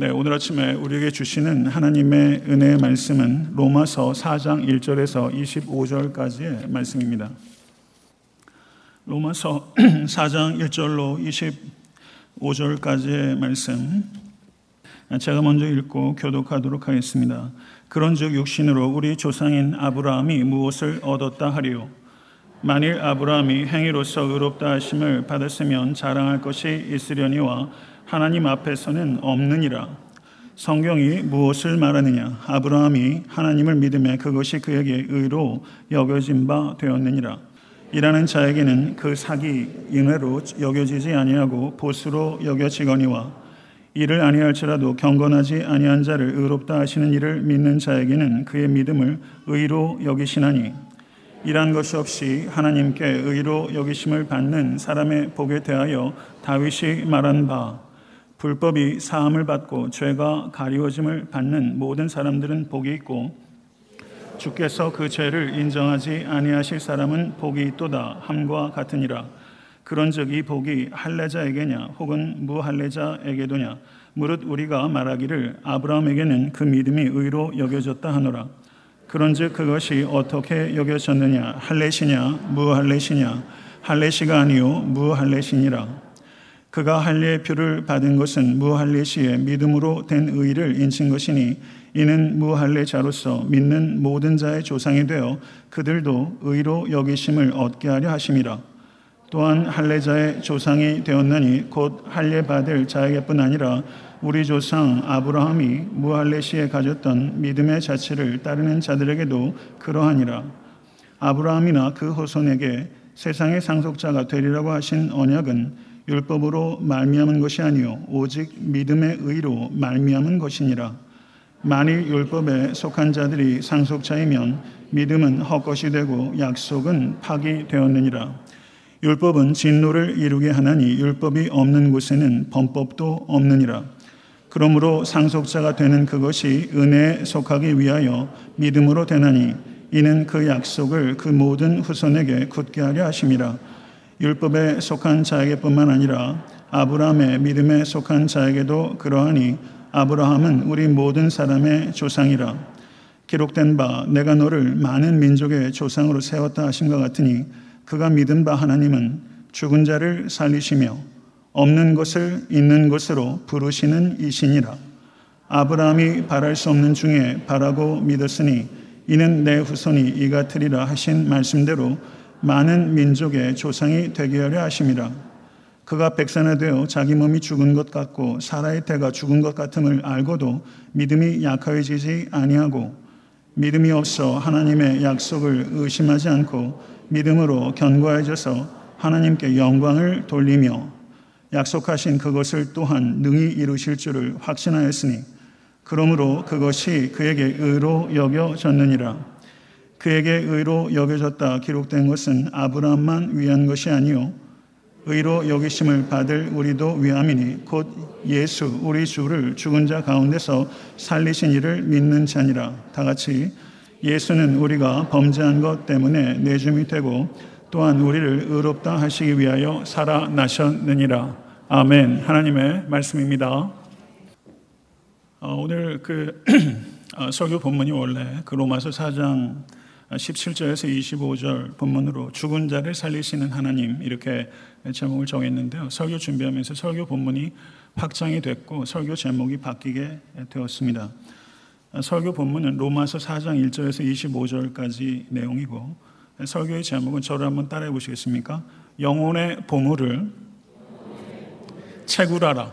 네, 오늘 아침에 우리에게 주시는 하나님의 은혜의 말씀은 로마서 4장 1절에서 25절까지의 말씀입니다. 로마서 4장 1절로 25절까지의 말씀 제가 먼저 읽고 교독하도록 하겠습니다. 그런즉 육신으로 우리 조상인 아브라함이 무엇을 얻었다 하리요 만일 아브라함이 행위로서 의롭다 하심을 받았으면 자랑할 것이 있으려니와 하나님 앞에서는 없느니라. 성경이 무엇을 말하느냐? 아브라함이 하나님을 믿음에 그것이 그에게 의로 여겨진 바 되었느니라. 이라는 자에게는 그 사기 인외로 여겨지지 아니하고 보수로 여겨지거니와 이를 아니할지라도 경건하지 아니한 자를 의롭다 하시는 이를 믿는 자에게는 그의 믿음을 의로 여기시나니 이란 것이 없이 하나님께 의로 여기심을 받는 사람의 복에 대하여 다윗이 말한 바 불법이 사함을 받고 죄가 가리워짐을 받는 모든 사람들은 복이 있고 주께서 그 죄를 인정하지 아니하실 사람은 복이 있도다. 함과 같으니라. 그런즉 이 복이 할례자에게냐 혹은 무할례자에게도냐? 무릇 우리가 말하기를 아브라함에게는 그 믿음이 의로 여겨졌다 하노라. 그런즉 그것이 어떻게 여겨졌느냐? 할례시냐? 무할례시냐? 할례시가 아니요 무할례시니라 그가 할례의 표를 받은 것은 무할례 시에 믿음으로 된 의를 인친 것이니 이는 무할례자로서 믿는 모든 자의 조상이 되어 그들도 의로 여기심을 얻게 하려 하심이라. 또한 할례자의 조상이 되었나니 곧 할례 받을 자에게뿐 아니라 우리 조상 아브라함이 무할례 시에 가졌던 믿음의 자체를 따르는 자들에게도 그러하니라. 아브라함이나 그 후손에게 세상의 상속자가 되리라고 하신 언약은 율법으로 말미암은 것이 아니요 오직 믿음의 의로 말미암은 것이니라. 만일 율법에 속한 자들이 상속자이면 믿음은 헛것이 되고 약속은 파기되었느니라. 율법은 진노를 이루게 하나니 율법이 없는 곳에는 범법도 없느니라. 그러므로 상속자가 되는 그것이 은혜에 속하기 위하여 믿음으로 되나니 이는 그 약속을 그 모든 후손에게 굳게 하려 하심이라. 율법에 속한 자에게뿐만 아니라 아브라함의 믿음에 속한 자에게도 그러하니 아브라함은 우리 모든 사람의 조상이라. 기록된 바 내가 너를 많은 민족의 조상으로 세웠다 것 같으니 그가 믿은 바 하나님은 죽은 자를 살리시며 없는 것을 있는 것으로 부르시는 이신이라. 아브라함이 바랄 수 없는 중에 바라고 믿었으니 이는 내 후손이 이 같으리라 하신 말씀대로 많은 민족의 조상이 되게 하려 하심이라. 그가 백산에 되어 자기 몸이 죽은 것 같고 사라의 태가 죽은 것 같음을 알고도 믿음이 약해지지 아니하고 믿음이 없어 하나님의 약속을 의심하지 않고 믿음으로 견고해져서 하나님께 영광을 돌리며 약속하신 그것을 또한 능히 이루실 줄을 확신하였으니 그러므로 그것이 그에게 의로 여겨졌느니라. 그에게 의로 여겨졌다 기록된 것은 아브라함만 위한 것이 아니요. 의로 여기심을 받을 우리도 위함이니 곧 예수 우리 주를 죽은 자 가운데서 살리신 이를 믿는 자니라. 다 같이 예수는 우리가 범죄한 것 때문에 내줌이 되고 또한 우리를 의롭다 하시기 위하여 살아나셨느니라. 아멘. 하나님의 말씀입니다. 어, 오늘 그 어, 설교 본문이 원래 그 로마서 4장 17절에서 25절 본문으로 죽은 자를 살리시는 하나님 이렇게 제목을 정했는데요. 설교 준비하면서 설교 본문이 확장이 됐고 설교 제목이 바뀌게 되었습니다. 설교 본문은 로마서 4장 1절에서 25절까지 내용이고 설교의 제목은 저를 한번 따라해 보시겠습니까? 영혼의 보물을 채굴하라.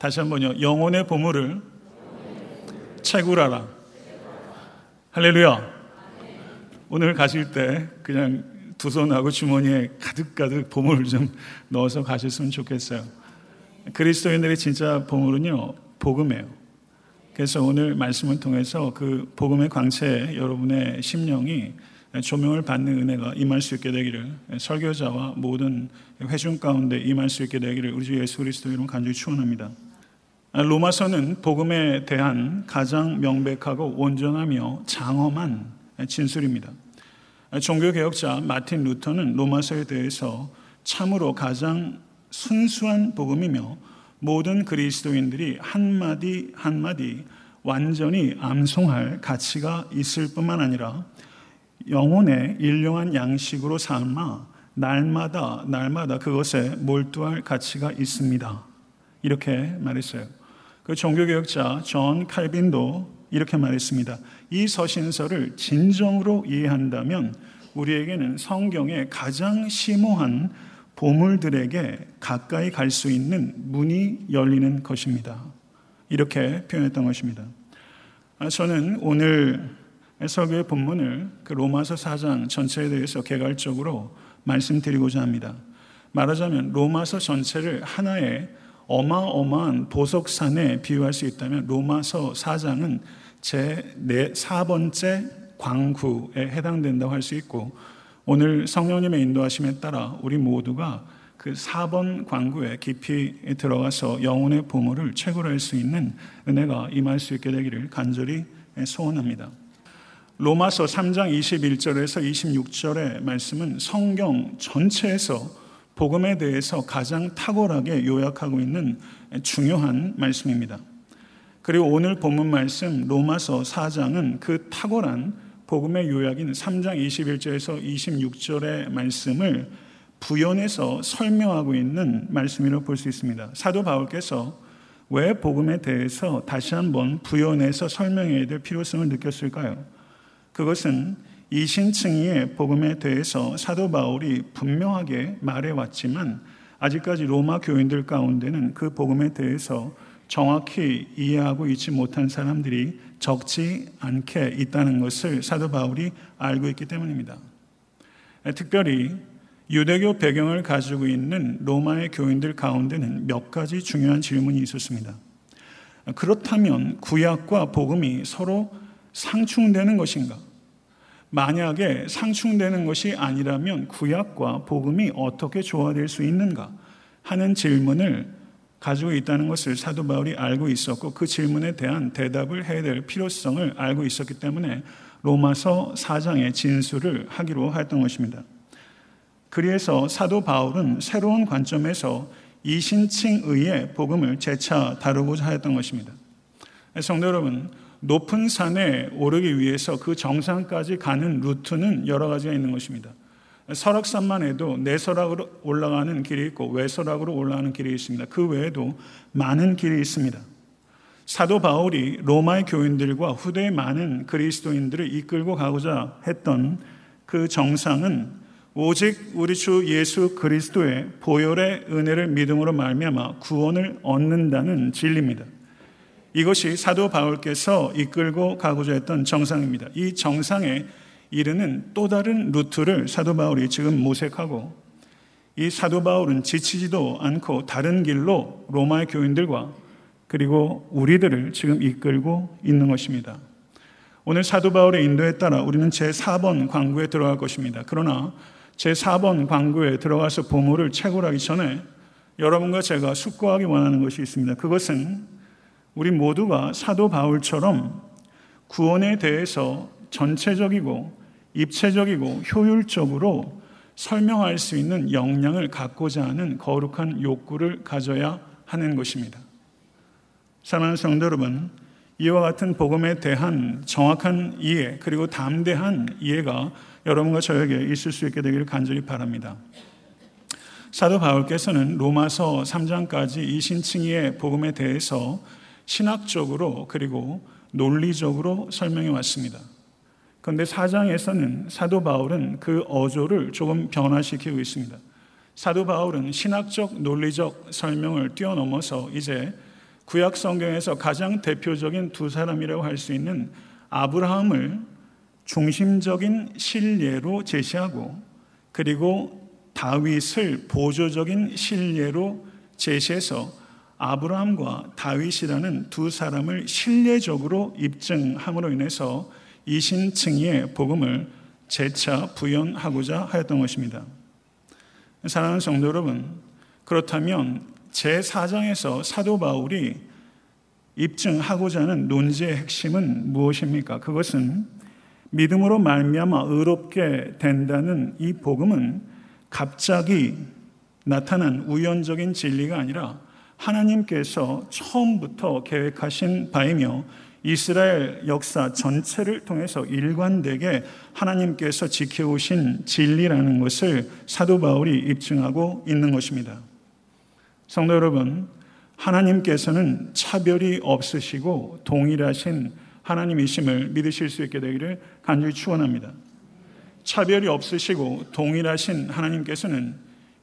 다시 한번요. 영혼의 보물을 채굴하라. 할렐루야. 오늘 가실 때 그냥 두 손하고 주머니에 가득가득 보물을 좀 넣어서 가셨으면 좋겠어요. 그리스도인들의 진짜 보물은요, 복음이에요. 그래서 오늘 말씀을 통해서 그 복음의 광채에 여러분의 심령이 조명을 받는 은혜가 임할 수 있게 되기를 설교자와 모든 회중 가운데 임할 수 있게 되기를 우리 주 예수 그리스도 이름 간절히 축원합니다. 로마서는 복음에 대한 가장 명백하고 온전하며 장엄한 진술입니다. 종교개혁자 마틴 루터는 로마서에 대해서 참으로 가장 순수한 복음이며 모든 그리스도인들이 한마디 한마디 완전히 암송할 가치가 있을 뿐만 아니라 영혼의 일용한 양식으로 삼아 날마다 날마다 그것에 몰두할 가치가 있습니다. 이렇게 말했어요. 그 종교개혁자 존 칼빈도 이렇게 말했습니다. 이 서신서를 진정으로 이해한다면 우리에게는 성경의 가장 심오한 보물들에게 가까이 갈 수 있는 문이 열리는 것입니다. 이렇게 표현했던 것입니다. 아, 저는 오늘 설교의 본문을 그 로마서 4장 전체에 대해서 개괄적으로 말씀드리고자 합니다. 말하자면 로마서 전체를 하나의 어마어마한 보석산에 비유할 수 있다면 로마서 4장은 제 4번째 광구에 해당된다고 할 수 있고 오늘 성령님의 인도하심에 따라 우리 모두가 그 4번 광구에 깊이 들어가서 영혼의 보물을 채굴할 수 있는 은혜가 임할 수 있게 되기를 간절히 소원합니다. 로마서 3장 21절에서 26절의 말씀은 성경 전체에서 복음에 대해서 가장 탁월하게 요약하고 있는 중요한 말씀입니다. 그리고 오늘 본문 말씀 로마서 4장은 그 탁월한 복음의 요약인 3장 21절에서 26절의 말씀을 부연해서 설명하고 있는 말씀이라고 볼 수 있습니다. 사도 바울께서 왜 복음에 대해서 다시 한번 부연해서 설명해야 될 필요성을 느꼈을까요? 그것은 이신층의 복음에 대해서 사도 바울이 분명하게 말해왔지만 아직까지 로마 교인들 가운데는 그 복음에 대해서 정확히 이해하고 있지 못한 사람들이 적지 않게 있다는 것을 사도 바울이 알고 있기 때문입니다. 특별히 유대교 배경을 가지고 있는 로마의 교인들 가운데는 몇 가지 중요한 질문이 있었습니다. 그렇다면 구약과 복음이 서로 상충되는 것인가? 만약에 상충되는 것이 아니라면 구약과 복음이 어떻게 조화될 수 있는가 하는 질문을 가지고 있다는 것을 사도 바울이 알고 있었고 그 질문에 대한 대답을 해야 될 필요성을 알고 있었기 때문에 로마서 4장의 진술을 하기로 했던 것입니다. 그래서 사도 바울은 새로운 관점에서 이신칭의의 복음을 재차 다루고자 하였던 것입니다. 성도 여러분, 높은 산에 오르기 위해서 그 정상까지 가는 루트는 여러 가지가 있는 것입니다. 설악산만 해도 내설악으로 올라가는 길이 있고 외설악으로 올라가는 길이 있습니다. 그 외에도 많은 길이 있습니다. 사도 바울이 로마의 교인들과 후대의 많은 그리스도인들을 이끌고 가고자 했던 그 정상은 오직 우리 주 예수 그리스도의 보혈의 은혜를 믿음으로 말미암아 구원을 얻는다는 진리입니다. 이것이 사도 바울께서 이끌고 가고자 했던 정상입니다. 이 정상에 이르는 또 다른 루트를 사도 바울이 지금 모색하고 이 사도 바울은 지치지도 않고 다른 길로 로마의 교인들과 그리고 우리들을 지금 이끌고 있는 것입니다. 오늘 사도 바울의 인도에 따라 우리는 제4번 광구에 들어갈 것입니다. 그러나 제4번 광구에 들어가서 보물을 채굴하기 전에 여러분과 제가 숙고하기 원하는 것이 있습니다. 그것은 우리 모두가 사도 바울처럼 구원에 대해서 전체적이고 입체적이고 효율적으로 설명할 수 있는 역량을 갖고자 하는 거룩한 욕구를 가져야 하는 것입니다. 사랑하는 성도 여러분, 이와 같은 복음에 대한 정확한 이해 그리고 담대한 이해가 여러분과 저에게 있을 수 있게 되기를 간절히 바랍니다. 사도 바울께서는 로마서 3장까지 이 신칭의 복음에 대해서 신학적으로 그리고 논리적으로 설명해 왔습니다. 그런데 사장에서는 사도 바울은 그 어조를 조금 변화시키고 있습니다. 사도 바울은 신학적 논리적 설명을 뛰어넘어서 이제 구약 성경에서 가장 대표적인 두 사람이라고 할 수 있는 아브라함을 중심적인 신례로 제시하고 그리고 다윗을 보조적인 신례로 제시해서 아브라함과 다윗이라는 두 사람을 신뢰적으로 입증함으로 인해서 이신층의 복음을 재차 부연하고자 하였던 것입니다. 사랑하는 성도 여러분, 그렇다면 제4장에서 사도 바울이 입증하고자 하는 논지의 핵심은 무엇입니까? 그것은 믿음으로 말미암아 의롭게 된다는 이 복음은 갑자기 나타난 우연적인 진리가 아니라 하나님께서 처음부터 계획하신 바이며 이스라엘 역사 전체를 통해서 일관되게 하나님께서 지켜오신 진리라는 것을 사도 바울이 입증하고 있는 것입니다. 성도 여러분, 하나님께서는 차별이 없으시고 동일하신 하나님이심을 믿으실 수 있게 되기를 간절히 축원합니다. 차별이 없으시고 동일하신 하나님께서는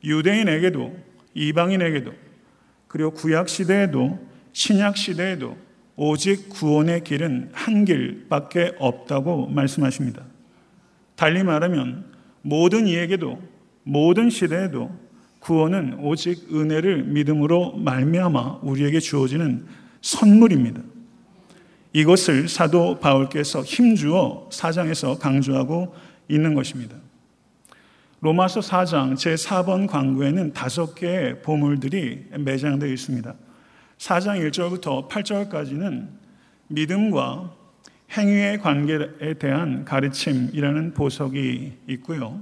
유대인에게도 이방인에게도 그리고 구약 시대에도 신약 시대에도 오직 구원의 길은 한 길밖에 없다고 말씀하십니다. 달리 말하면 모든 이에게도 모든 시대에도 구원은 오직 은혜를 믿음으로 말미암아 우리에게 주어지는 선물입니다. 이것을 사도 바울께서 힘주어 사장에서 강조하고 있는 것입니다. 로마서 4장 제4번 광구에는 다섯 개의 보물들이 매장되어 있습니다. 4장 1절부터 8절까지는 믿음과 행위의 관계에 대한 가르침이라는 보석이 있고요.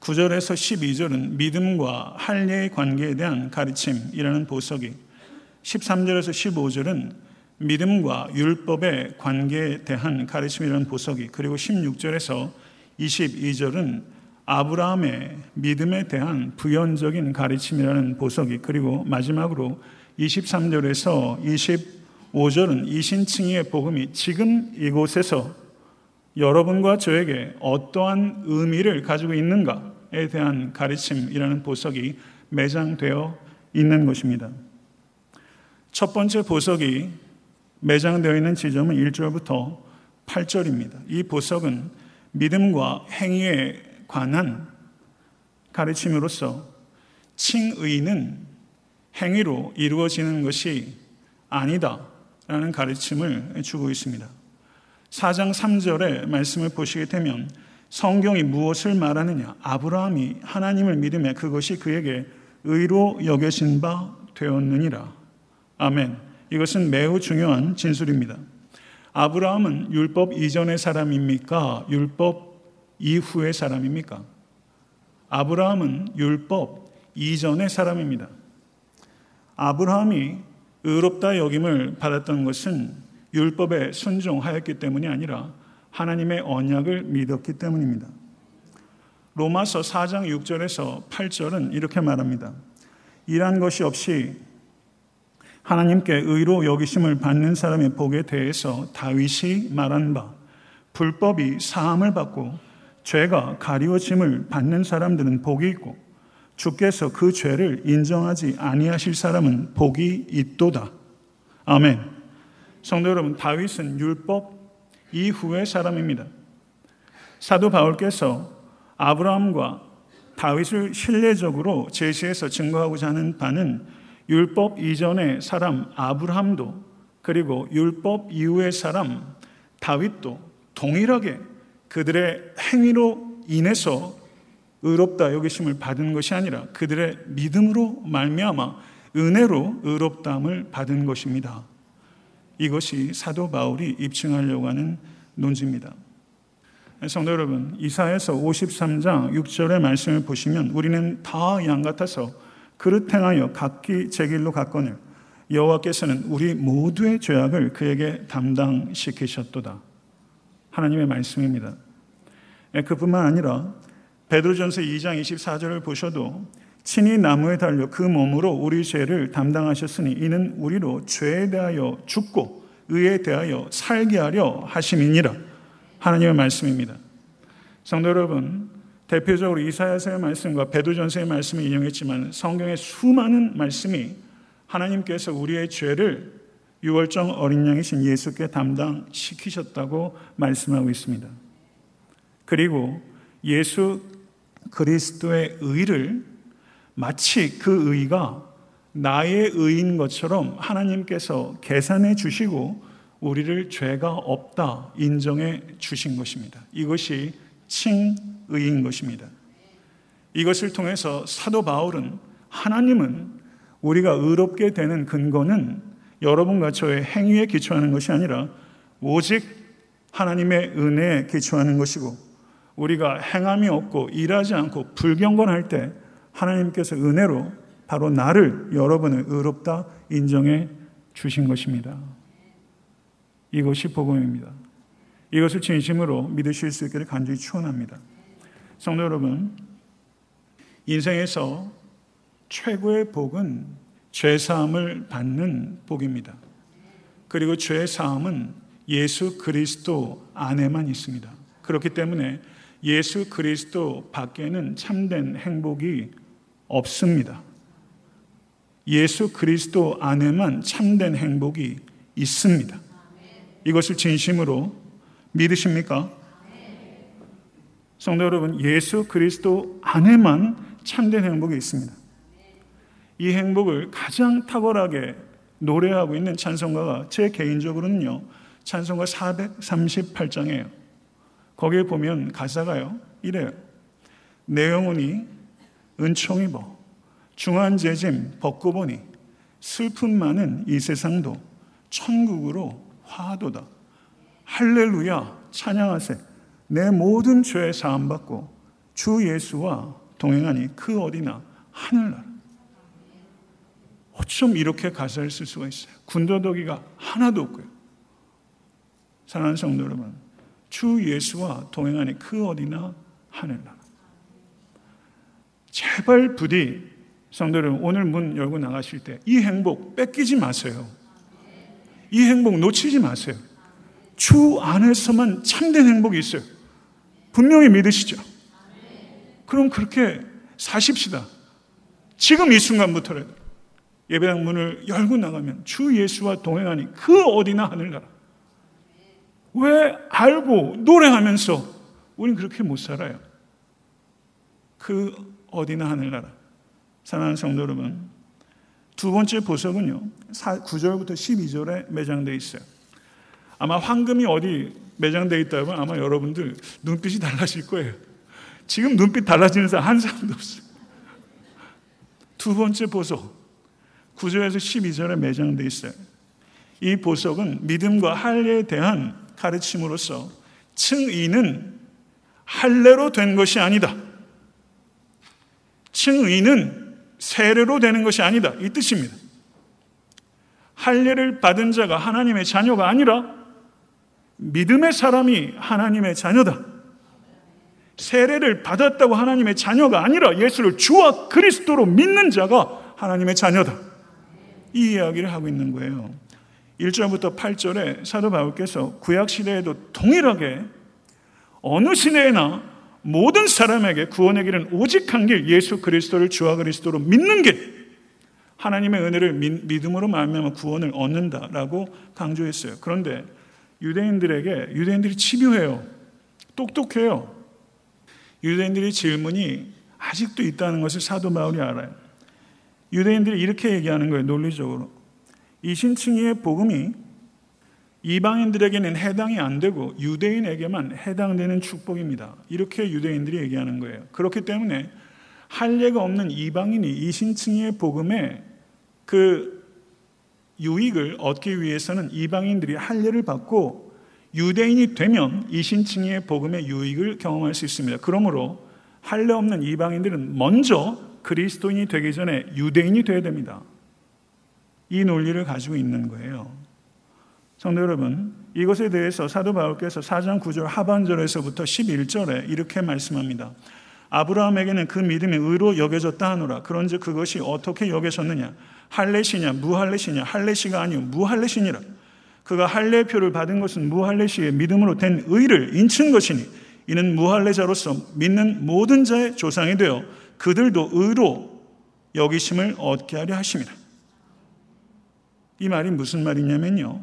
9절에서 12절은 믿음과 할례의 관계에 대한 가르침이라는 보석이 13절에서 15절은 믿음과 율법의 관계에 대한 가르침이라는 보석이 그리고 16절에서 22절은 아브라함의 믿음에 대한 부연적인 가르침이라는 보석이 그리고 마지막으로 23절에서 25절은 이 신칭의 복음이 지금 이곳에서 여러분과 저에게 어떠한 의미를 가지고 있는가에 대한 가르침이라는 보석이 매장되어 있는 것입니다. 첫 번째 보석이 매장되어 있는 지점은 1절부터 8절입니다. 이 보석은 믿음과 행위에 관한 가르침으로서 칭의는 행위로 이루어지는 것이 아니다라는 가르침을 주고 있습니다. 4장 3절의 말씀을 보시게 되면 성경이 무엇을 말하느냐? 아브라함이 하나님을 믿음에 그것이 그에게 의로 여겨진 바 되었느니라. 아멘. 이것은 매우 중요한 진술입니다. 아브라함은 율법 이전의 사람입니까? 율법 이후의 사람입니까? 아브라함은 율법 이전의 사람입니다. 아브라함이 의롭다 여김을 받았던 것은 율법에 순종하였기 때문이 아니라 하나님의 언약을 믿었기 때문입니다. 로마서 4장 6절에서 8절은 이렇게 말합니다. 이러한 것이 없이 하나님께 의로 여기심을 받는 사람의 복에 대해서 다윗이 말한 바 불법이 사함을 받고 죄가 가리워짐을 받는 사람들은 복이 있고 주께서 그 죄를 인정하지 아니하실 사람은 복이 있도다. 아멘. 성도 여러분, 다윗은 율법 이후의 사람입니다. 사도 바울께서 아브라함과 다윗을 신뢰적으로 제시해서 증거하고자 하는 바는 율법 이전의 사람 아브라함도 그리고 율법 이후의 사람 다윗도 동일하게 그들의 행위로 인해서 의롭다 여기심을 받은 것이 아니라 그들의 믿음으로 말미암아 은혜로 의롭다함을 받은 것입니다. 이것이 사도 바울이 입증하려고 하는 논지입니다. 성도 여러분, 이사에서 53장 6절의 말씀을 보시면 우리는 다 양 같아서 그릇 행하여 각기 제 길로 갔거늘 여호와께서는 우리 모두의 죄악을 그에게 담당시키셨도다. 하나님의 말씀입니다. 그뿐만 아니라 베드로전서 2장 24절을 보셔도 친히 나무에 달려 그 몸으로 우리 죄를 담당하셨으니 이는 우리로 죄에 대하여 죽고 의에 대하여 살게 하려 하심이니라. 하나님의 말씀입니다. 성도 여러분, 대표적으로 이사야서의 말씀과 베드로전서의 말씀을 인용했지만 성경의 수많은 말씀이 하나님께서 우리의 죄를 유월정 어린 양이신 예수께 담당시키셨다고 말씀하고 있습니다. 그리고 예수 그리스도의 의를 마치 그 의가 나의 의인 것처럼 하나님께서 계산해 주시고 우리를 죄가 없다 인정해 주신 것입니다. 이것이 칭의인 것입니다. 이것을 통해서 사도 바울은 하나님은 우리가 의롭게 되는 근거는 여러분과 저의 행위에 기초하는 것이 아니라 오직 하나님의 은혜에 기초하는 것이고 우리가 행함이 없고 일하지 않고 불경건할 때 하나님께서 은혜로 바로 나를 여러분을 의롭다 인정해 주신 것입니다. 이것이 복음입니다. 이것을 진심으로 믿으실 수 있기를 간절히 축원합니다. 성도 여러분, 인생에서 최고의 복은 죄 사함을 받는 복입니다. 그리고 죄 사함은 예수 그리스도 안에만 있습니다. 그렇기 때문에 예수 그리스도 밖에는 참된 행복이 없습니다. 예수 그리스도 안에만 참된 행복이 있습니다. 이것을 진심으로 믿으십니까? 성도 여러분, 예수 그리스도 안에만 참된 행복이 있습니다. 이 행복을 가장 탁월하게 노래하고 있는 찬송가가 제 개인적으로는요, 찬송가 438장이에요. 거기에 보면 가사가요, 이래요. 내 영혼이 은총 입어 중한 재짐 벗고 보니 슬픔 많은 이 세상도 천국으로 화도다. 할렐루야 찬양하세. 내 모든 죄 사함 받고 주 예수와 동행하니 그 어디나 하늘나라. 어쩜 이렇게 가사를 쓸 수가 있어요? 군더더기가 하나도 없고요. 사랑하는 성도 여러분, 주 예수와 동행하니 그 어디나 하늘나라. 제발 부디 성도 여러분, 오늘 문 열고 나가실 때 이 행복 뺏기지 마세요. 이 행복 놓치지 마세요. 주 안에서만 참된 행복이 있어요. 분명히 믿으시죠? 그럼 그렇게 사십시다. 지금 이 순간부터라도 예배당 문을 열고 나가면 주 예수와 동행하니 그 어디나 하늘나라. 왜 알고 노래하면서 우린 그렇게 못 살아요? 그 어디나 하늘나라. 사랑하는 성도 여러분, 두 번째 보석은요, 9절부터 12절에 매장되어 있어요. 아마 황금이 어디 매장되어 있다면 아마 여러분들 눈빛이 달라질 거예요. 지금 눈빛 달라지는 사람 한 사람도 없어요. 두 번째 보석, 9절에서 12절에 매장되어 있어요. 이 보석은 믿음과 할례에 대한 가르침으로서 층의는 할례로 된 것이 아니다. 층의는 세례로 되는 것이 아니다. 이 뜻입니다. 할례를 받은 자가 하나님의 자녀가 아니라 믿음의 사람이 하나님의 자녀다. 세례를 받았다고 하나님의 자녀가 아니라 예수를 주와 그리스도로 믿는 자가 하나님의 자녀다. 이 이야기를 하고 있는 거예요. 1절부터 8절에 사도 바울께서 구약 시대에도 동일하게 어느 시대에나 모든 사람에게 구원의 길은 오직 한 길 예수 그리스도를 주와 그리스도로 믿는 길 하나님의 은혜를 믿음으로 말미암아 구원을 얻는다라고 강조했어요. 그런데 유대인들에게 유대인들이 치료해요. 똑똑해요. 유대인들의 질문이 아직도 있다는 것을 사도 바울이 알아요. 유대인들이 이렇게 얘기하는 거예요. 논리적으로. 이 신층이의 복음이 이방인들에게는 해당이 안 되고 유대인에게만 해당되는 축복입니다. 이렇게 유대인들이 얘기하는 거예요. 그렇기 때문에 할례가 없는 이방인이 이 신층의 복음에 그 유익을 얻기 위해서는 이방인들이 할례를 받고 유대인이 되면 이 신층의 복음의 유익을 경험할 수 있습니다. 그러므로 할례 없는 이방인들은 먼저 그리스도인이 되기 전에 유대인이 되어야 됩니다. 이 논리를 가지고 있는 거예요. 성도 여러분, 이것에 대해서 사도 바울께서 4장 9절 하반절에서부터 11절에 이렇게 말씀합니다. 아브라함에게는 그 믿음이 의로 여겨졌다 하노라. 그런즉 그것이 어떻게 여겨졌느냐? 할례시냐 무할례시냐? 할례시가 아니요 무할례시니라. 그가 할례표를 받은 것은 무할례시의 믿음으로 된 의를 인친 것이니 이는 무할례자로서 믿는 모든 자의 조상이 되어 그들도 의로 여기심을 얻게 하려 하심이라. 이 말이 무슨 말이냐면요.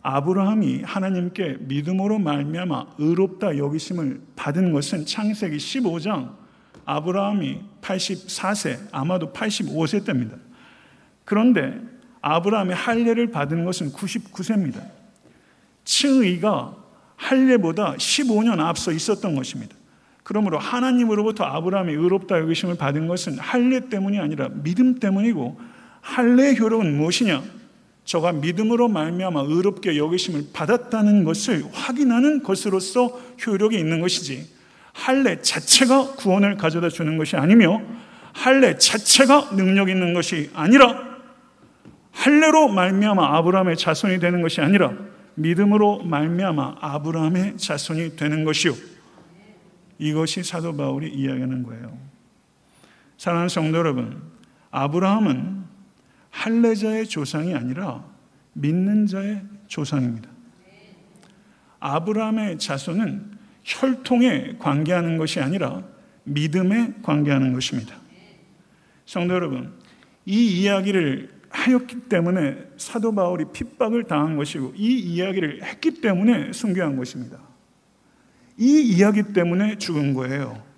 아브라함이 하나님께 믿음으로 말미암아 의롭다 여기심을 받은 것은 창세기 15장 아브라함이 84세 아마도 85세 때입니다. 그런데 아브라함이 할례를 받은 것은 99세입니다. 층의가 할례보다 15년 앞서 있었던 것입니다. 그러므로 하나님으로부터 아브라함이 의롭다 여기심을 받은 것은 할례 때문이 아니라 믿음 때문이고 할례의 효력은 무엇이냐? 저가 믿음으로 말미암아 의롭게 여기심을 받았다는 것을 확인하는 것으로서 효력이 있는 것이지 할례 자체가 구원을 가져다 주는 것이 아니며 할례 자체가 능력 있는 것이 아니라 할례로 말미암아 아브라함의 자손이 되는 것이 아니라 믿음으로 말미암아 아브라함의 자손이 되는 것이요. 이것이 사도 바울이 이야기하는 거예요. 사랑하는 성도 여러분, 아브라함은 할례자의 조상이 아니라 믿는 자의 조상입니다. 아브라함의 자손은 혈통에 관계하는 것이 아니라 믿음에 관계하는 것입니다. 성도 여러분, 이 이야기를 하였기 때문에 사도 바울이 핍박을 당한 것이고 이 이야기를 했기 때문에 순교한 것입니다. 이 이야기 때문에 죽은 거예요.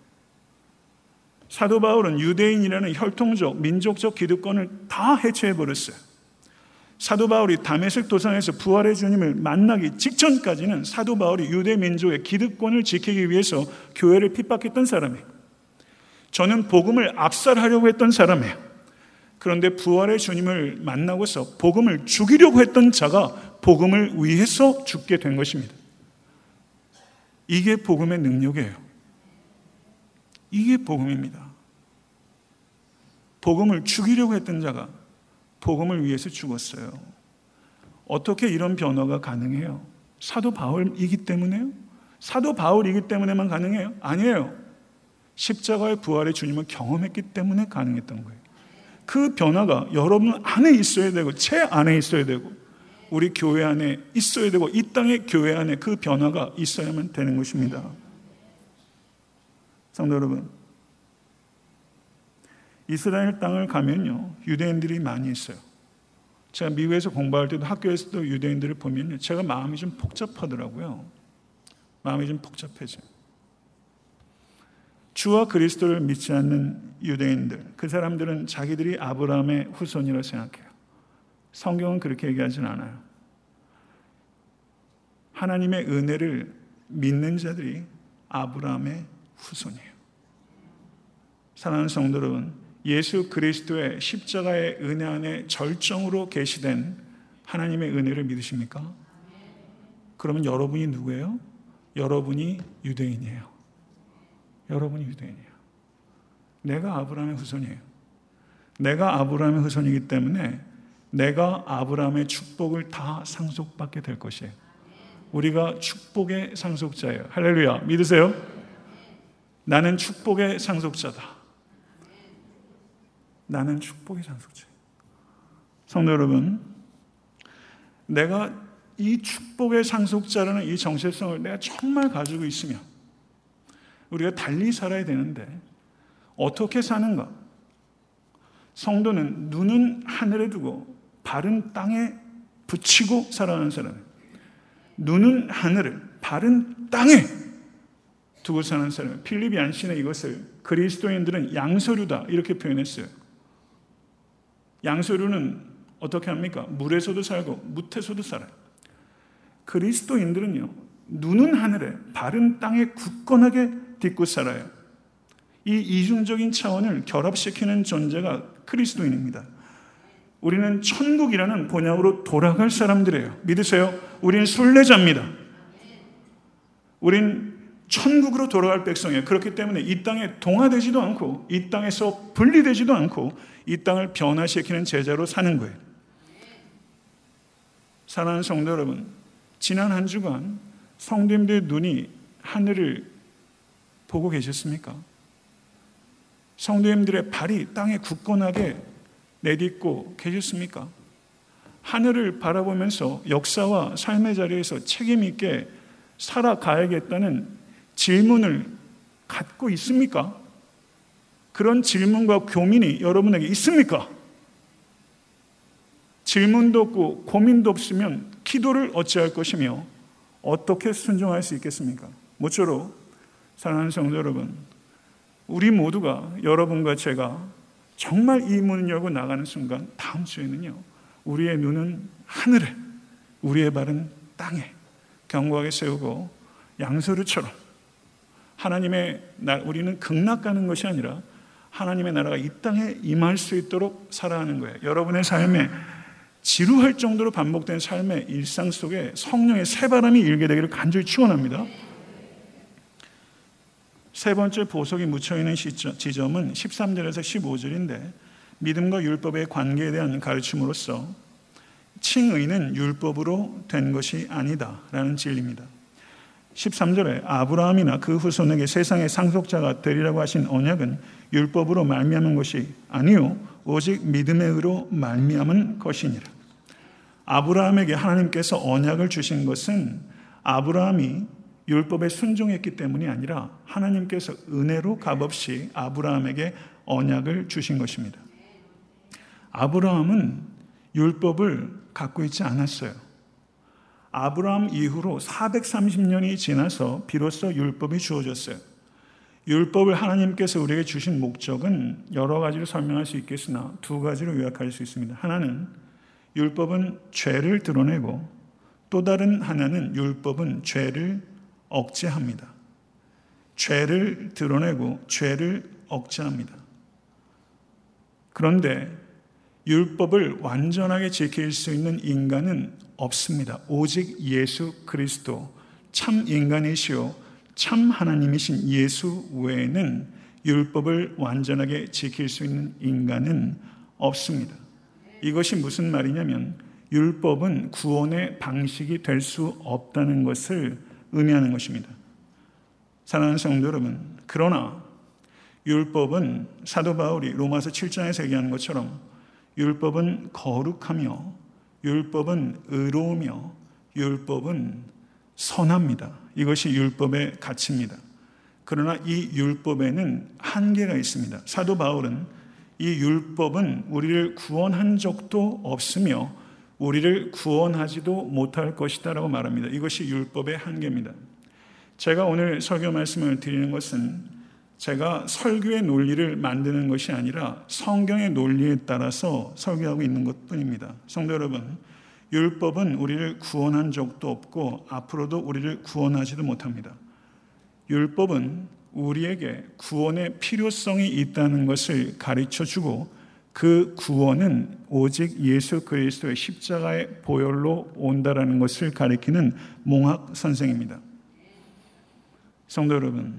사도 바울은 유대인이라는 혈통적, 민족적 기득권을 다 해체해 버렸어요. 사도 바울이 담에색 도상에서 부활의 주님을 만나기 직전까지는 사도 바울이 유대 민족의 기득권을 지키기 위해서 교회를 핍박했던 사람이에요. 저는 복음을 압살하려고 했던 사람이에요. 그런데 부활의 주님을 만나고서 복음을 죽이려고 했던 자가 복음을 위해서 죽게 된 것입니다. 이게 복음의 능력이에요. 이게 복음입니다. 복음을 죽이려고 했던 자가 복음을 위해서 죽었어요. 어떻게 이런 변화가 가능해요? 사도 바울이기 때문에요? 사도 바울이기 때문에만 가능해요? 아니에요. 십자가의 부활의 주님을 경험했기 때문에 가능했던 거예요. 그 변화가 여러분 안에 있어야 되고 제 안에 있어야 되고 우리 교회 안에 있어야 되고 이 땅의 교회 안에 그 변화가 있어야만 되는 것입니다. 성도 여러분, 이스라엘 땅을 가면요, 유대인들이 많이 있어요. 제가 미국에서 공부할 때도 학교에서도 유대인들을 보면요, 제가 마음이 좀 복잡하더라고요. 마음이 좀 복잡해져요. 주와 그리스도를 믿지 않는 유대인들, 그 사람들은 자기들이 아브라함의 후손이라고 생각해요. 성경은 그렇게 얘기하진 않아요. 하나님의 은혜를 믿는 자들이 아브라함의 후손이에요. 사랑하는 성도 여러분, 예수 그리스도의 십자가의 은혜 안에 절정으로 계시된 하나님의 은혜를 믿으십니까? 그러면 여러분이 누구예요? 여러분이 유대인이에요. 여러분이 유대인이에요. 내가 아브라함의 후손이에요. 내가 아브라함의 후손이기 때문에 내가 아브라함의 축복을 다 상속받게 될 것이에요. 우리가 축복의 상속자예요. 할렐루야. 믿으세요? 나는 축복의 상속자다. 나는 축복의 상속자예요. 성도 여러분, 내가 이 축복의 상속자라는 이 정체성을 내가 정말 가지고 있으면 우리가 달리 살아야 되는데 어떻게 사는가? 성도는 눈은 하늘에 두고 발은 땅에 붙이고 살아가는 사람이에요. 눈은 하늘을, 발은 땅에 두고 사는 사람이에요. 필립이 안신의 이것을 그리스도인들은 양서류다 이렇게 표현했어요. 양서류는 어떻게 합니까? 물에서도 살고 묻에서도 살아요. 그리스도인들은요, 눈은 하늘에, 발은 땅에 굳건하게 딛고 살아요. 이 이중적인 차원을 결합시키는 존재가 그리스도인입니다. 우리는 천국이라는 본향으로 돌아갈 사람들이에요. 믿으세요? 우리는 순례자입니다. 우린 천국으로 돌아갈 백성이에요. 그렇기 때문에 이 땅에 동화되지도 않고 이 땅에서 분리되지도 않고 이 땅을 변화시키는 제자로 사는 거예요. 사랑하는 성도 여러분, 지난 한 주간 성도님들의 눈이 하늘을 보고 계셨습니까? 성도님들의 발이 땅에 굳건하게 내딛고 계셨습니까? 하늘을 바라보면서 역사와 삶의 자리에서 책임 있게 살아가야겠다는 질문을 갖고 있습니까? 그런 질문과 고민이 여러분에게 있습니까? 질문도 없고 고민도 없으면 기도를 어찌할 것이며 어떻게 순종할 수 있겠습니까? 모쪼록 사랑하는 성도 여러분, 우리 모두가 여러분과 제가 정말 이 문을 열고 나가는 순간 다음 주에는요. 우리의 눈은 하늘에, 우리의 발은 땅에 견고하게 세우고 양서류처럼 하나님의 날 우리는 극락 가는 것이 아니라 하나님의 나라가 이 땅에 임할 수 있도록 살아가는 거예요. 여러분의 삶에 지루할 정도로 반복된 삶의 일상 속에 성령의 새 바람이 일게 되기를 간절히 축원합니다. 세 번째 보석이 묻혀 있는 지점은 13절에서 15절인데 믿음과 율법의 관계에 대한 가르침으로서 칭의는 율법으로 된 것이 아니다라는 진리입니다. 13절에 아브라함이나 그 후손에게 세상의 상속자가 되리라고 하신 언약은 율법으로 말미암은 것이 아니요 오직 믿음의 의로 말미암은 것이니라. 아브라함에게 하나님께서 언약을 주신 것은 아브라함이 율법에 순종했기 때문이 아니라 하나님께서 은혜로 값없이 아브라함에게 언약을 주신 것입니다. 아브라함은 율법을 갖고 있지 않았어요. 아브라함 이후로 430년이 지나서 비로소 율법이 주어졌어요. 율법을 하나님께서 우리에게 주신 목적은 여러 가지로 설명할 수 있겠으나 두 가지로 요약할 수 있습니다. 하나는 율법은 죄를 드러내고 또 다른 하나는 율법은 죄를 억제합니다. 죄를 드러내고 죄를 억제합니다. 그런데 율법을 완전하게 지킬 수 있는 인간은 없습니다. 오직 예수 그리스도 참 인간이시오 참 하나님이신 예수 외에는 율법을 완전하게 지킬 수 있는 인간은 없습니다. 이것이 무슨 말이냐면 율법은 구원의 방식이 될 수 없다는 것을 의미하는 것입니다. 사랑하는 성도 여러분, 그러나 율법은 사도 바울이 로마서 7장에서 얘기하는 것처럼 율법은 거룩하며 율법은 의로우며 율법은 선합니다. 이것이 율법의 가치입니다. 그러나 이 율법에는 한계가 있습니다. 사도 바울은 이 율법은 우리를 구원한 적도 없으며 우리를 구원하지도 못할 것이다라고 말합니다. 이것이 율법의 한계입니다. 제가 오늘 설교 말씀을 드리는 것은 제가 설교의 논리를 만드는 것이 아니라 성경의 논리에 따라서 설교하고 있는 것 뿐입니다. 성도 여러분, 율법은 우리를 구원한 적도 없고 앞으로도 우리를 구원하지도 못합니다. 율법은 우리에게 구원의 필요성이 있다는 것을 가르쳐 주고 그 구원은 오직 예수 그리스도의 십자가의 보혈로 온다라는 것을 가리키는 몽학 선생입니다. 성도 여러분,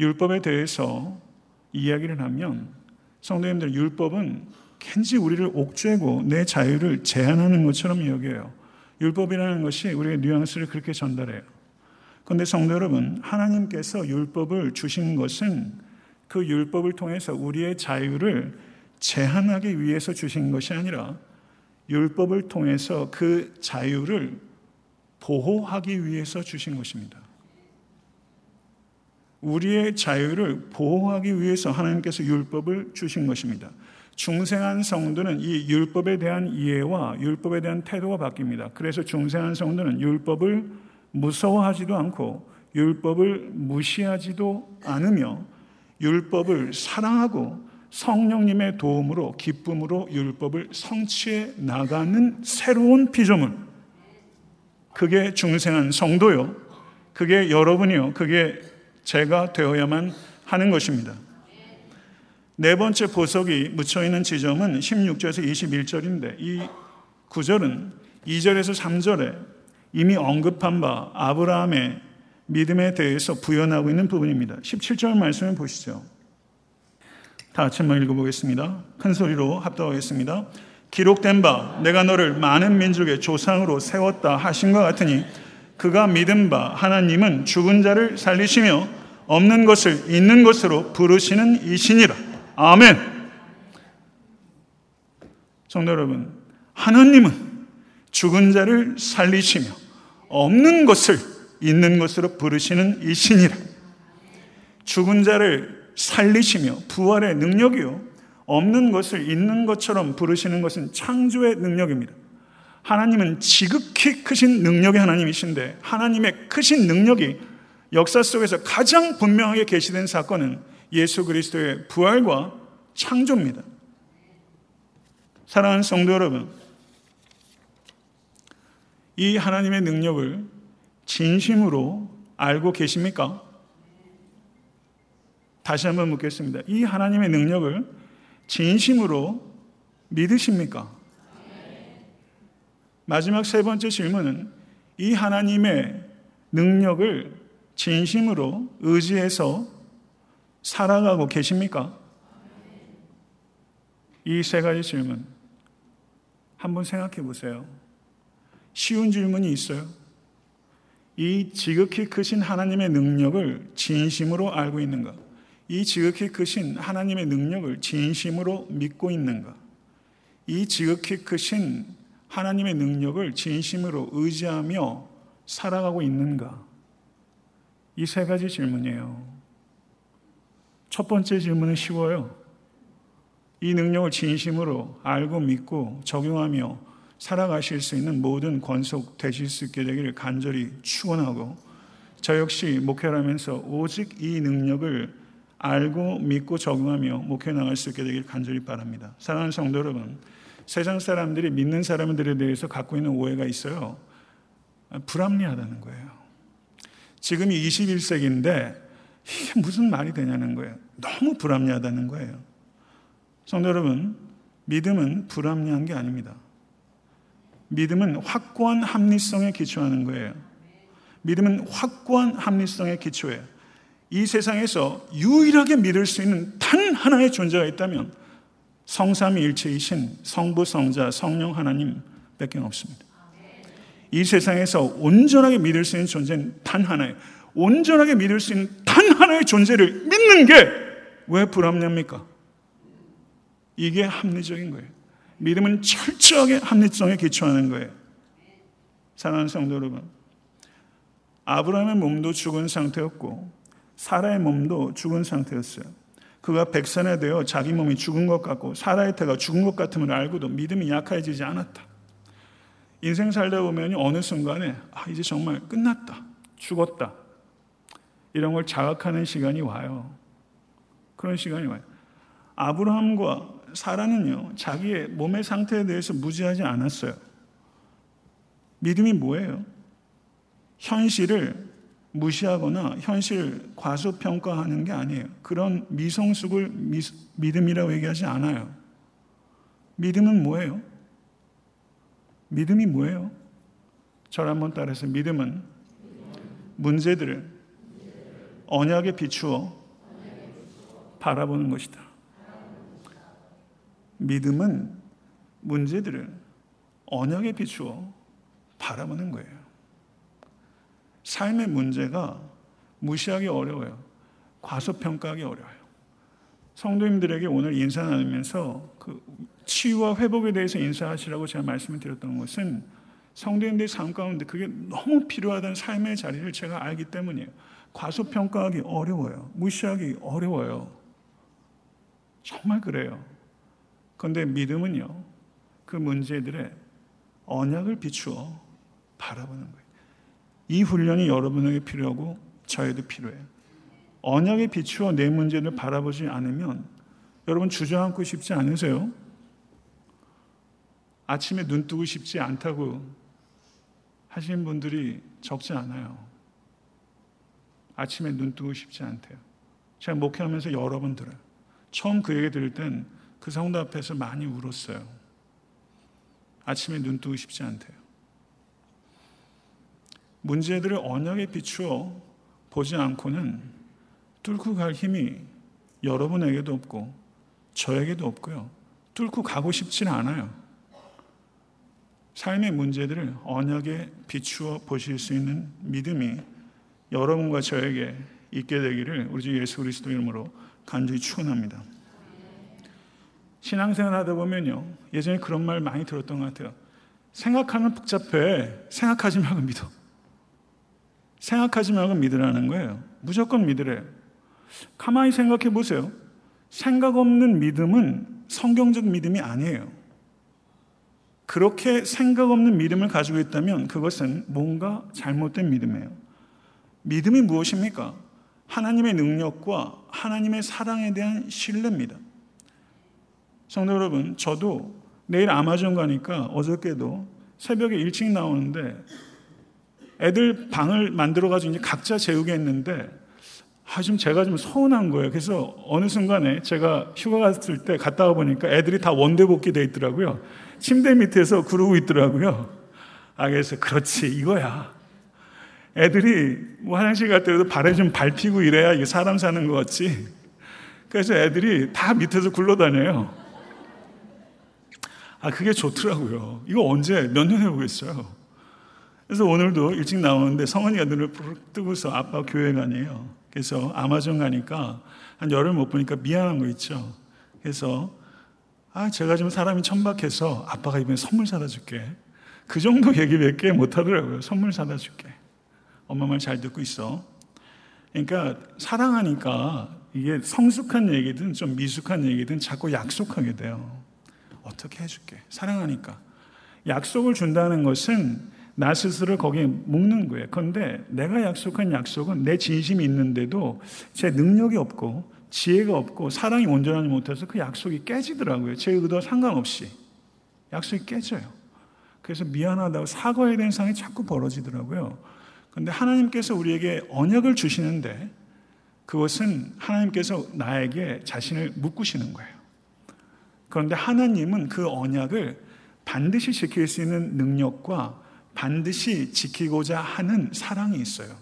율법에 대해서 이야기를 하면 성도님들 율법은 캔지 우리를 옥죄고 내 자유를 제한하는 것처럼 여겨요. 율법이라는 것이 우리의 뉘앙스를 그렇게 전달해요. 그런데 성도 여러분, 하나님께서 율법을 주신 것은 그 율법을 통해서 우리의 자유를 제한하기 위해서 주신 것이 아니라 율법을 통해서 그 자유를 보호하기 위해서 주신 것입니다. 우리의 자유를 보호하기 위해서 하나님께서 율법을 주신 것입니다. 중생한 성도는 이 율법에 대한 이해와 율법에 대한 태도가 바뀝니다. 그래서 중생한 성도는 율법을 무서워하지도 않고 율법을 무시하지도 않으며 율법을 사랑하고 성령님의 도움으로 기쁨으로 율법을 성취해 나가는 새로운 피조물. 그게 중생한 성도요. 그게 여러분이요. 그게 제가 되어야만 하는 것입니다. 네 번째 보석이 묻혀 있는 지점은 16절에서 21절인데 이 구절은 2절에서 3절에 이미 언급한 바 아브라함의 믿음에 대해서 부연하고 있는 부분입니다. 17절 말씀을 보시죠. 다 같이 한번 읽어보겠습니다. 큰 소리로 합독하겠습니다. 기록된 바 내가 너를 많은 민족의 조상으로 세웠다 하신 것 같으니 그가 믿은 바 하나님은 죽은 자를 살리시며 없는 것을 있는 것으로 부르시는 이신이라. 아멘. 성도 여러분, 하나님은 죽은 자를 살리시며 없는 것을 있는 것으로 부르시는 이신이라. 죽은 자를 살리시며 부활의 능력이요. 없는 것을 있는 것처럼 부르시는 것은 창조의 능력입니다. 하나님은 지극히 크신 능력의 하나님이신데 하나님의 크신 능력이 역사 속에서 가장 분명하게 계시된 사건은 예수 그리스도의 부활과 창조입니다. 사랑하는 성도 여러분, 이 하나님의 능력을 진심으로 알고 계십니까? 다시 한번 묻겠습니다. 이 하나님의 능력을 진심으로 믿으십니까? 마지막 세 번째 질문은 이 하나님의 능력을 진심으로 의지해서 살아가고 계십니까? 이 세 가지 질문 한번 생각해 보세요. 쉬운 질문이 있어요. 이 지극히 크신 하나님의 능력을 진심으로 알고 있는가? 이 지극히 크신 하나님의 능력을 진심으로 믿고 있는가? 이 지극히 크신 하나님의 능력을 진심으로 의지하며 살아가고 있는가? 이 세 가지 질문이에요. 첫 번째 질문은 쉬워요. 이 능력을 진심으로 알고 믿고 적용하며 살아가실 수 있는 모든 권속 되실 수 있게 되기를 간절히 축원하고 저 역시 목회를 하면서 오직 이 능력을 알고 믿고 적용하며 목회 나갈 수 있게 되길 간절히 바랍니다. 사랑하는 성도 여러분, 세상 사람들이 믿는 사람들에 대해서 갖고 있는 오해가 있어요. 불합리하다는 거예요. 지금이 21세기인데 이게 무슨 말이 되냐는 거예요. 너무 불합리하다는 거예요. 성도 여러분, 믿음은 불합리한 게 아닙니다. 믿음은 확고한 합리성에 기초하는 거예요. 믿음은 확고한 합리성에 기초해요. 이 세상에서 유일하게 믿을 수 있는 단 하나의 존재가 있다면 성삼일체이신 성부, 성자, 성령 하나님 밖에 없습니다. 이 세상에서 온전하게 믿을 수 있는 존재는 단 하나예요. 온전하게 믿을 수 있는 단 하나의 존재를 믿는 게 왜 불합리합니까? 이게 합리적인 거예요. 믿음은 철저하게 합리성에 기초하는 거예요. 사랑하는 성도 여러분, 아브라함의 몸도 죽은 상태였고 사라의 몸도 죽은 상태였어요. 그가 백선에 되어 자기 몸이 죽은 것 같고 사라의 태가 죽은 것 같음을 알고도 믿음이 약해지지 않았다. 인생 살다 보면 어느 순간에 아 이제 정말 끝났다, 죽었다 이런 걸 자각하는 시간이 와요. 그런 시간이 와요. 아브라함과 사라는요 자기의 몸의 상태에 대해서 무지하지 않았어요. 믿음이 뭐예요? 현실을 무시하거나 현실 과소평가하는 게 아니에요. 그런 미성숙을 믿음이라고 얘기하지 않아요. 믿음은 뭐예요? 믿음이 뭐예요? 저를 한번 따라서 믿음은 문제들을 언약에 비추어 바라보는 것이다. 믿음은 문제들을 언약에 비추어 바라보는 거예요. 삶의 문제가 무시하기 어려워요. 과소평가하기 어려워요. 성도님들에게 오늘 인사 나누면서 그 치유와 회복에 대해서 인사하시라고 제가 말씀을 드렸던 것은 성도님들의 삶 가운데 그게 너무 필요하다는 삶의 자리를 제가 알기 때문이에요. 과소평가하기 어려워요. 무시하기 어려워요. 정말 그래요. 그런데 믿음은요, 그 문제들의 언약을 비추어 바라보는 거예요. 이 훈련이 여러분에게 필요하고 저에도 필요해요. 언약에 비추어 내 문제를 바라보지 않으면 여러분 주저앉고 싶지 않으세요? 아침에 눈 뜨고 싶지 않다고 하시는 분들이 적지 않아요. 아침에 눈 뜨고 싶지 않대요. 제가 목회하면서 여러 번 들어요. 처음 그 얘기 들을 땐 그 성도 앞에서 많이 울었어요. 아침에 눈 뜨고 싶지 않대요. 문제들을 언약에 비추어 보지 않고는 뚫고 갈 힘이 여러분에게도 없고 저에게도 없고요. 뚫고 가고 싶지는 않아요. 삶의 문제들을 언약에 비추어 보실 수 있는 믿음이 여러분과 저에게 있게 되기를 우리 주 예수 그리스도 이름으로 간절히 축원합니다. 신앙생활 하다 보면요. 예전에 그런 말 많이 들었던 것 같아요. 생각하면 복잡해. 생각하지 말고 믿어. 생각하지 말고 믿으라는 거예요. 무조건 믿으래요. 가만히 생각해 보세요. 생각 없는 믿음은 성경적 믿음이 아니에요. 그렇게 생각 없는 믿음을 가지고 있다면 그것은 뭔가 잘못된 믿음이에요. 믿음이 무엇입니까? 하나님의 능력과 하나님의 사랑에 대한 신뢰입니다. 성도 여러분, 저도 내일 아마존 가니까 어저께도 새벽에 일찍 나오는데 애들 방을 만들어가지고 이제 각자 재우게 했는데 아, 좀 제가 좀 서운한 거예요. 그래서 어느 순간에 제가 휴가 갔을 때 갔다 와 보니까 애들이 다 원대복귀 돼 있더라고요. 침대 밑에서 그러고 있더라고요. 아, 그래서 그렇지, 이거야. 애들이 뭐 화장실 갈 때도 발에 좀 밟히고 이래야 이게 사람 사는 것 같지. 그래서 애들이 다 밑에서 굴러다녀요. 아, 그게 좋더라고요. 이거 언제, 몇 년 해보겠어요. 그래서 오늘도 일찍 나오는데 성원이가 눈을 부르 뜨고서 아빠 교회 가니에요. 그래서 아마존 가니까 한 열흘 못 보니까 미안한 거 있죠. 그래서 아, 제가 좀 사람이 천박해서 아빠가 이번에 선물 사다 줄게. 그 정도 얘기밖에 못 하더라고요. 선물 사다 줄게. 엄마 말 잘 듣고 있어. 그러니까 사랑하니까 이게 성숙한 얘기든 좀 미숙한 얘기든 자꾸 약속하게 돼요. 어떻게 해줄게. 사랑하니까. 약속을 준다는 것은 나 스스로 거기에 묶는 거예요. 그런데 내가 약속한 약속은 내 진심이 있는데도 제 능력이 없고 지혜가 없고 사랑이 온전하지 못해서 그 약속이 깨지더라고요. 제 의도와 상관없이. 약속이 깨져요. 그래서 미안하다고 사과해야 되는 상황이 자꾸 벌어지더라고요. 그런데 하나님께서 우리에게 언약을 주시는데 그것은 하나님께서 나에게 자신을 묶으시는 거예요. 그런데 하나님은 그 언약을 반드시 지킬 수 있는 능력과 반드시 지키고자 하는 사랑이 있어요.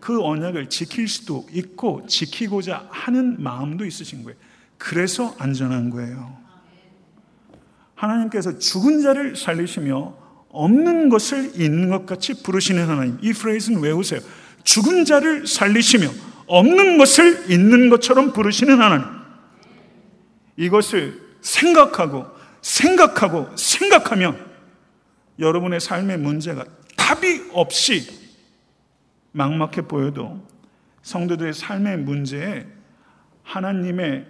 그 언약을 지킬 수도 있고 지키고자 하는 마음도 있으신 거예요. 그래서 안전한 거예요. 하나님께서 죽은 자를 살리시며 없는 것을 있는 것 같이 부르시는 하나님. 이 프레이즈는 외우세요. 죽은 자를 살리시며 없는 것을 있는 것처럼 부르시는 하나님. 이것을 생각하고 생각하고 생각하면 여러분의 삶의 문제가 답이 없이 막막해 보여도 성도들의 삶의 문제에 하나님의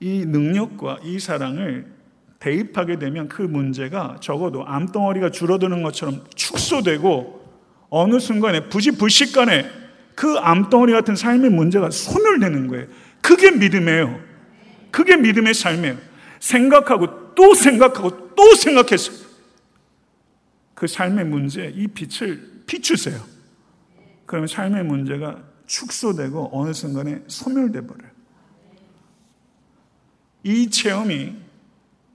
이 능력과 이 사랑을 대입하게 되면 그 문제가 적어도 암덩어리가 줄어드는 것처럼 축소되고 어느 순간에 부지불식간에 그 암덩어리 같은 삶의 문제가 소멸되는 거예요. 그게 믿음이에요. 그게 믿음의 삶이에요. 생각하고 또 생각하고 또 생각해서 그 삶의 문제, 이 빛을 비추세요. 그러면 삶의 문제가 축소되고 어느 순간에 소멸돼 버려요. 이 체험이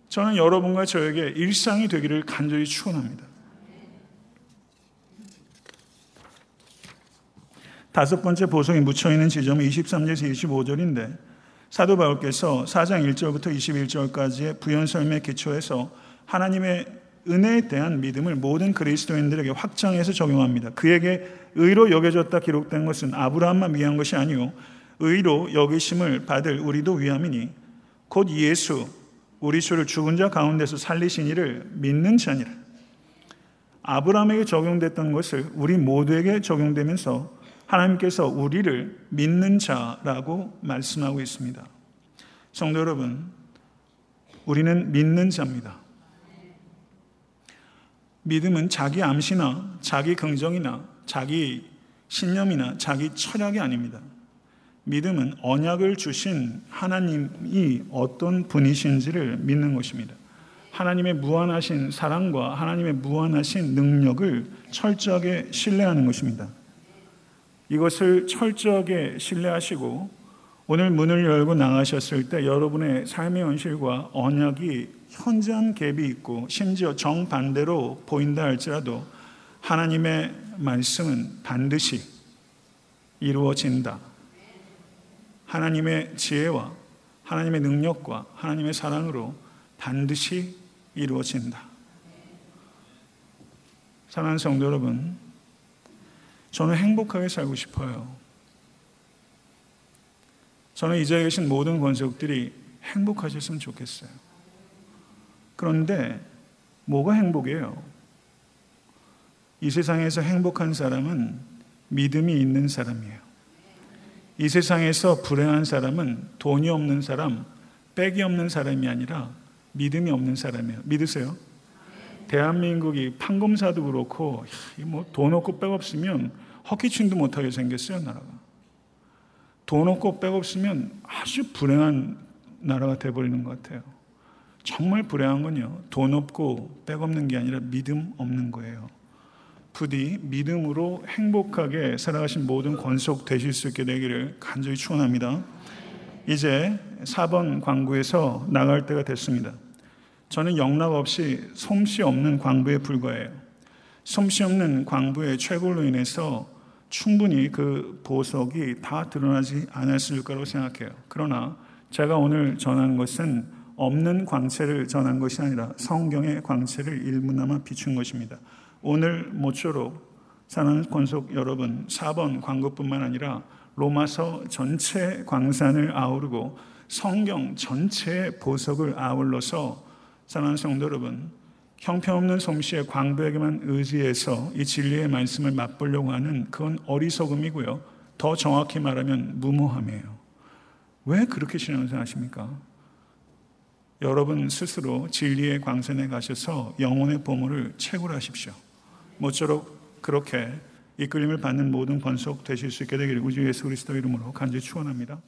저는 여러분과 저에게 일상이 되기를 간절히 축원합니다. 다섯 번째 보석이 묻혀 있는 지점은 23절에서 25절인데 사도 바울께서 4장 1절부터 21절까지의 부연 설명에 기초해서 하나님의 은혜에 대한 믿음을 모든 그리스도인들에게 확장해서 적용합니다. 그에게 의로 여겨졌다 기록된 것은 아브라함만 위한 것이 아니요 의로 여기심을 받을 우리도 위함이니 곧 예수 우리 주를 죽은 자 가운데서 살리신 이를 믿는 자니라. 아브라함에게 적용됐던 것을 우리 모두에게 적용되면서 하나님께서 우리를 믿는 자라고 말씀하고 있습니다. 성도 여러분, 우리는 믿는 자입니다. 믿음은 자기 암시나 자기 긍정이나 자기 신념이나 자기 철학이 아닙니다. 믿음은 언약을 주신 하나님이 어떤 분이신지를 믿는 것입니다. 하나님의 무한하신 사랑과 하나님의 무한하신 능력을 철저하게 신뢰하는 것입니다. 이것을 철저하게 신뢰하시고 오늘 문을 열고 나가셨을 때 여러분의 삶의 현실과 언약이 현저한 갭이 있고 심지어 정반대로 보인다 할지라도 하나님의 말씀은 반드시 이루어진다. 하나님의 지혜와 하나님의 능력과 하나님의 사랑으로 반드시 이루어진다. 사랑하는 성도 여러분, 저는 행복하게 살고 싶어요. 저는 이 자리에 계신 모든 권속들이 행복하셨으면 좋겠어요. 그런데 뭐가 행복이에요? 이 세상에서 행복한 사람은 믿음이 있는 사람이에요. 이 세상에서 불행한 사람은 돈이 없는 사람, 빽이 없는 사람이 아니라 믿음이 없는 사람이에요. 믿으세요? 대한민국이 판검사도 그렇고 뭐돈 없고 빽 없으면 허키충도 못하게 생겼어요 나라가. 돈 없고 빽 없으면 아주 불행한 나라가 돼버리는 것 같아요. 정말 불행한 건요. 돈 없고 백 없는 게 아니라 믿음 없는 거예요. 부디 믿음으로 행복하게 살아가신 모든 권속 되실 수 있게 되기를 간절히 축원합니다. 이제 4번 광구에서 나갈 때가 됐습니다. 저는 영락 없이 솜씨 없는 광부에 불과해요. 솜씨 없는 광부의 최고로 인해서 충분히 그 보석이 다 드러나지 않았을 거라고 생각해요. 그러나 제가 오늘 전한 것은 없는 광채를 전한 것이 아니라 성경의 광채를 일부나마 비춘 것입니다. 오늘 모쪼록 사랑하는 권속 여러분, 4번 광고뿐만 아니라 로마서 전체 광산을 아우르고 성경 전체의 보석을 아울러서 사랑하는 성도 여러분, 형편없는 솜씨의 광부에게만 의지해서 이 진리의 말씀을 맛보려고 하는 그건 어리석음이고요. 더 정확히 말하면 무모함이에요. 왜 그렇게 신앙생활 하십니까? 여러분 스스로 진리의 광선에 가셔서 영혼의 보물을 채굴하십시오. 모쪼록 그렇게 이끌림을 받는 모든 번속 되실 수 있게 되기를 우주 예수 그리스도 이름으로 간절히 축원합니다.